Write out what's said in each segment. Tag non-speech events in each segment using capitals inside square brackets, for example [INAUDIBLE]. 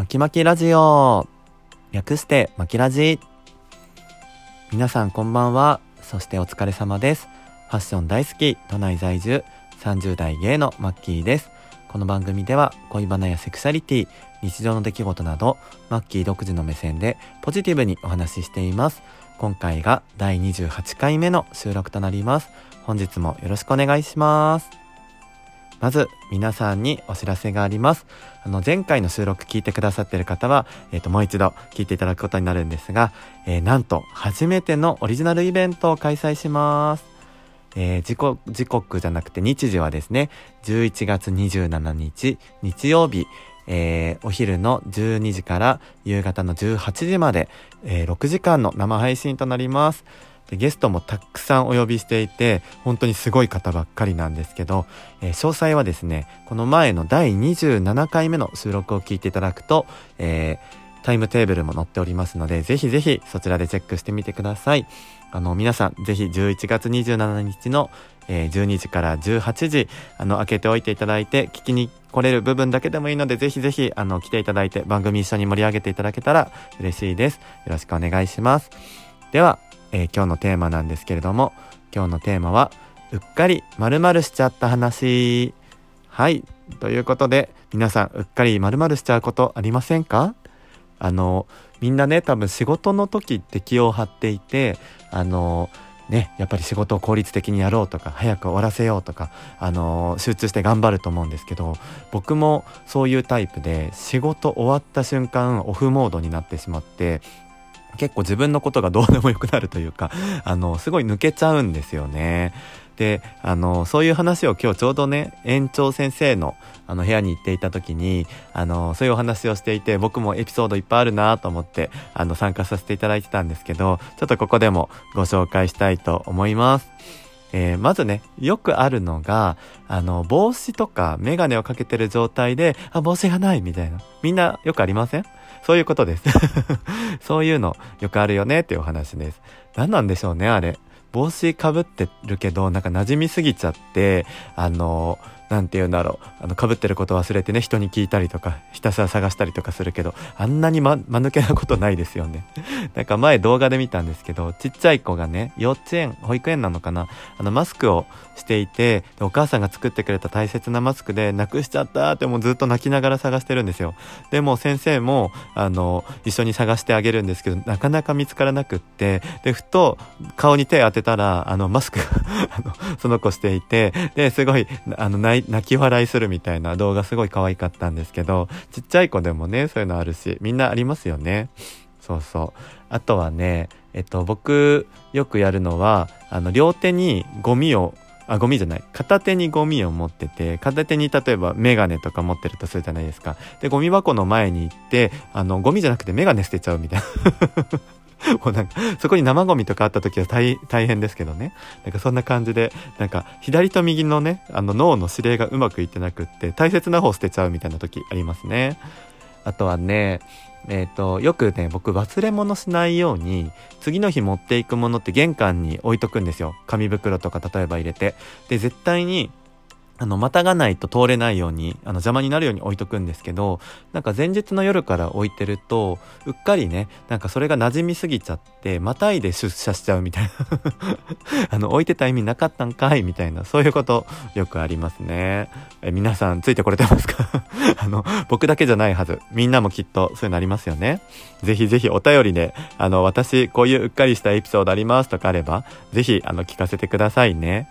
まきまきラジオ。略してまきラジ。皆さんこんばんは。そしてお疲れ様です。ファッション大好き。都内在住。30代芸のマッキーです。この番組では恋バナやセクシャリティ日常の出来事などマッキー独自の目線でポジティブにお話ししています。今回が第28回目の収録となります。本日もよろしくお願いします。まず皆さんにお知らせがあります。あの前回の収録聞いてくださっている方は、えっ、ー、ともう一度聞いていただくことになるんですが、えー、なんと初めてのオリジナルイベントを開催します。えー、時刻、時刻じゃなくて日時はですね、11月27日日曜日、えー、お昼の12時から夕方の18時まで、えー、6時間の生配信となります。でゲストもたくさんお呼びしていて本当にすごい方ばっかりなんですけど、えー、詳細はですねこの前の第27回目の収録を聞いていただくと、えー、タイムテーブルも載っておりますのでぜひぜひそちらでチェックしてみてください。あの皆さんぜひ11月27日の、えー、12時から18時あの開けておいていただいて聞きに来れる部分だけでもいいのでぜひぜひあの来ていただいて番組一緒に盛り上げていただけたら嬉しいです。よろしくお願いします。ではえー、今日のテーマなんですけれども今日のテーマはうっかり〇〇しちゃった話。はい。ということで皆さんうっかり〇〇しちゃうことありませんか？あのみんなね多分仕事の時って気を張っていてあのね、やっぱり仕事を効率的にやろうとか早く終わらせようとか、あの集中して頑張ると思うんですけど僕もそういうタイプで仕事終わった瞬間オフモードになってしまって結構自分のことがどうでもよくなるというか、[LAUGHS] あの、すごい抜けちゃうんですよね。で、あの、そういう話を今日ちょうどね、園長先生のあの部屋に行っていた時に、あの、そういうお話をしていて、僕もエピソードいっぱいあるなと思って、あの、参加させていただいてたんですけど、ちょっとここでもご紹介したいと思います。えー、まずね、よくあるのが、あの、帽子とかメガネをかけてる状態で、あ、帽子がないみたいな。みんなよくありません？そういうことです。[LAUGHS] そういうのよくあるよねっていうお話です。何なんでしょうね、あれ。帽子かぶってるけど、なんか馴染みすぎちゃって、あの、んて言うんだろう。あの、被ってること忘れてね、人に聞いたりとか、ひたすら探したりとかするけど、あんなにま、間抜けなことないですよね。[LAUGHS] なんか前動画で見たんですけど、ちっちゃい子がね、幼稚園、保育園なのかなあの、マスクをしていて、お母さんが作ってくれた大切なマスクで、なくしちゃったってもうずっと泣きながら探してるんですよ。でも先生も、あの、一緒に探してあげるんですけど、なかなか見つからなくって、で、ふと顔に手当てたら、あの、マスク [LAUGHS] あの、その子していて、で、すごい、あの、泣泣き笑いするみたいな動画すごい可愛かったんですけど、ちっちゃい子でもね、そういうのあるし、みんなありますよね。そうそう。あとはね、えっと、僕、よくやるのは、あの、両手にゴミをあ、ゴミじゃない。片手にゴミを持ってて、片手に例えばメガネとか持ってるとするじゃないですか。で、ゴミ箱の前に行って、あの、ゴミじゃなくてメガネ捨てちゃうみたいな。[LAUGHS] もうなんか、そこに生ゴミとかあった時は大変ですけどね。なんかそんな感じで、なんか左と右のね、あの脳の指令がうまくいってなくって、大切な方捨てちゃうみたいな時ありますね。あとはね、えっ、ー、と、よくね、僕忘れ物しないように、次の日持っていくものって玄関に置いとくんですよ。紙袋とか例えば入れて。で、絶対にあの、またがないと通れないように、あの、邪魔になるように置いとくんですけど、なんか前日の夜から置いてると、うっかりね、なんかそれが馴染みすぎちゃって、またいで出社しちゃうみたいな [LAUGHS] あの、置いてた意味なかったんかいみたいな、そういうことよくありますね。え、皆さんついてこれてますか？[LAUGHS] あの、僕だけじゃないはず。みんなもきっとそういうのありますよね。ぜひぜひお便りで、あの、私、こういううっかりしたエピソードありますとかあれば、ぜひ、あの、聞かせてくださいね。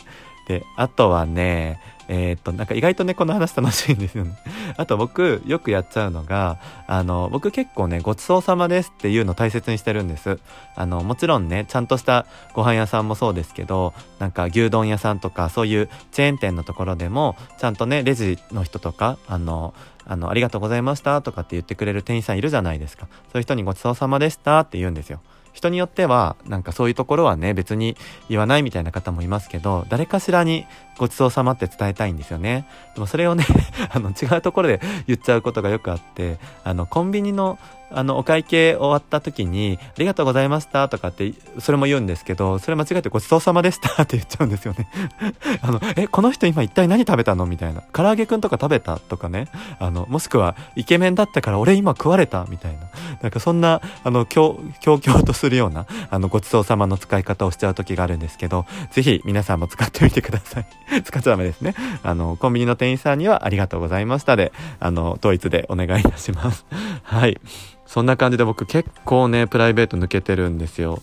で、あとはね、えー、っと、なんか意外とね、この話楽しいんですよね。[LAUGHS] あと僕、よくやっちゃうのが、あの、僕結構ね、ごちそうさまですっていうの大切にしてるんです。あの、もちろんね、ちゃんとしたご飯屋さんもそうですけど、なんか牛丼屋さんとか、そういうチェーン店のところでも、ちゃんとね、レジの人とか、あの、あの、ありがとうございましたとかって言ってくれる店員さんいるじゃないですか。そういう人にごちそうさまでしたって言うんですよ。人によってはなんかそういうところはね別に言わないみたいな方もいますけど誰かしらにごちそうさまって伝えたいんですよね。でもそれをね [LAUGHS] あの違うところで言っちゃうことがよくあって、あの、コンビニのあの、お会計終わった時に、ありがとうございましたとかって、それも言うんですけど、それ間違えてごちそうさまでした [LAUGHS] って言っちゃうんですよね [LAUGHS] あの、え、この人今一体何食べたの？みたいな。唐揚げくんとか食べたとかね。あの、もしくは、イケメンだったから俺今食われた？みたいな。なんかそんな、あの、強、強々とするような、あの、ごちそうさまの使い方をしちゃう時があるんですけど、ぜひ皆さんも使ってみてください。[LAUGHS] 使っちゃダメですね。あの、コンビニの店員さんにはありがとうございましたで、あの、統一でお願いいたします。[LAUGHS] はい。そんな感じで僕結構ね、プライベート抜けてるんですよ。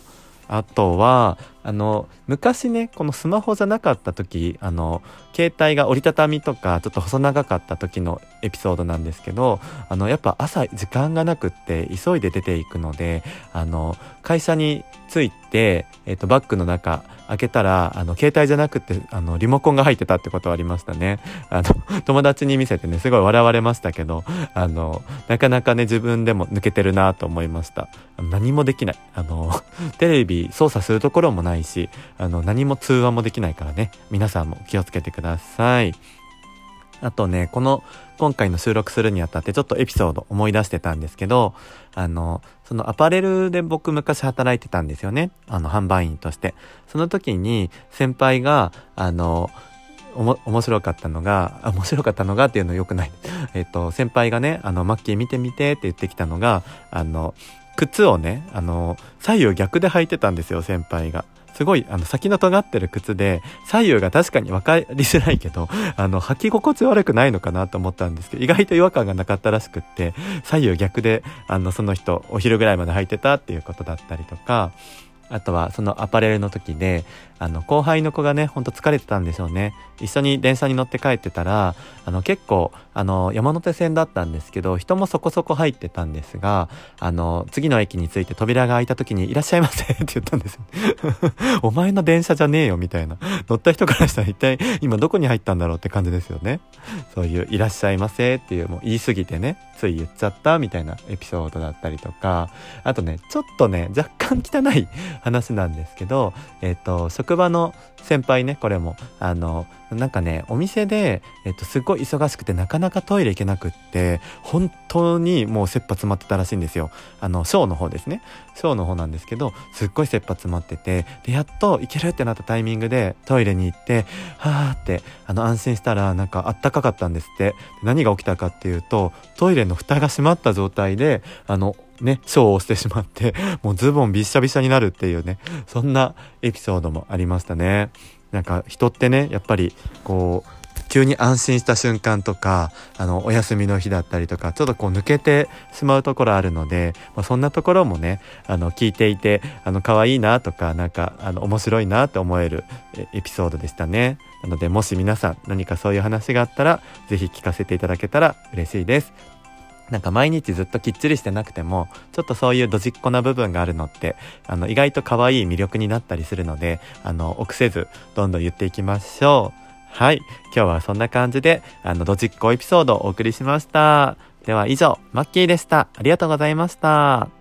あとは、あの、昔ね、このスマホじゃなかった時、あの、携帯が折りたたみとか、ちょっと細長かった時のエピソードなんですけど、あの、やっぱ朝時間がなくって急いで出ていくので、あの、会社に着いて、えっ、と、バッグの中開けたら、あの、携帯じゃなくて、あの、リモコンが入ってたってことはありましたね。あの、[LAUGHS] 友達に見せてね、すごい笑われましたけど、あの、なかなかね、自分でも抜けてるなと思いました。何もできない。あの、テレビ操作するところもないないし、あの、何も通話もできないからね、皆さんも気をつけてください。あとね、この、今回の収録するにあたってちょっとエピソード思い出してたんですけど、あの、そのアパレルで僕昔働いてたんですよね。あの、販売員として。その時に先輩が、あの、おも、面白かったのが、面白かったのがっていうのよくない。[LAUGHS] えっと、先輩がね、あの、マッキー見てみてって言ってきたのが、あの、靴をね、あの、左右逆で履いてたんですよ、先輩が。すごい、あの、先の尖ってる靴で、左右が確かに分かりづらいけど、[LAUGHS] あの、履き心地悪くないのかなと思ったんですけど、意外と違和感がなかったらしくって、左右逆で、あの、その人、お昼ぐらいまで履いてたっていうことだったりとか、あとはそのアパレルの時で、あの、後輩の子がね、ほんと疲れてたんでしょうね。一緒に電車に乗って帰ってたら、あの、結構、あの、山手線だったんですけど、人もそこそこ入ってたんですが、あの、次の駅に着いて扉が開いた時に、いらっしゃいませって言ったんですよ。[LAUGHS] お前の電車じゃねえよ、みたいな。乗った人からしたら一体今どこに入ったんだろうって感じですよね。そういう、いらっしゃいませっていう、もう言い過ぎてね、つい言っちゃったみたいなエピソードだったりとか、あとね、ちょっとね、若干汚い話なんですけど、えっ、ー、と、職場の先輩ね、これも、あの、なんかね、お店で、えっと、すごい忙しくてなかなかトイレ行けなくって、本当にもう切羽詰まってたらしいんですよ。あの、ショーの方ですね。ショーの方なんですけど、すっごい切羽詰まってて、で、やっと行けるってなったタイミングでトイレに行って、はーって、あの、安心したら、なんかあったかかったんですって。何が起きたかっていうと、トイレの蓋が閉まった状態で、あの、ね、ショーをしてしまって、[LAUGHS] もうズボンびっしゃびしゃになるっていうね、そんなエピソードもありましたね。なんか人ってね、やっぱりこう、急に安心した瞬間とか、あの、お休みの日だったりとか、ちょっとこう抜けてしまうところあるので、まあ、そんなところもね、あの、聞いていて、あの、可愛いなとか、なんか、あの、面白いなって思えるエピソードでしたね。なので、もし皆さん何かそういう話があったら、ぜひ聞かせていただけたら嬉しいです。なんか毎日ずっときっちりしてなくても、ちょっとそういうドジっ子な部分があるのって、あの、意外と可愛い魅力になったりするので、あの、臆せず、どんどん言っていきましょう。はい。今日はそんな感じで、あの、ドジっ子エピソードをお送りしました。では以上、マッキーでした。ありがとうございました。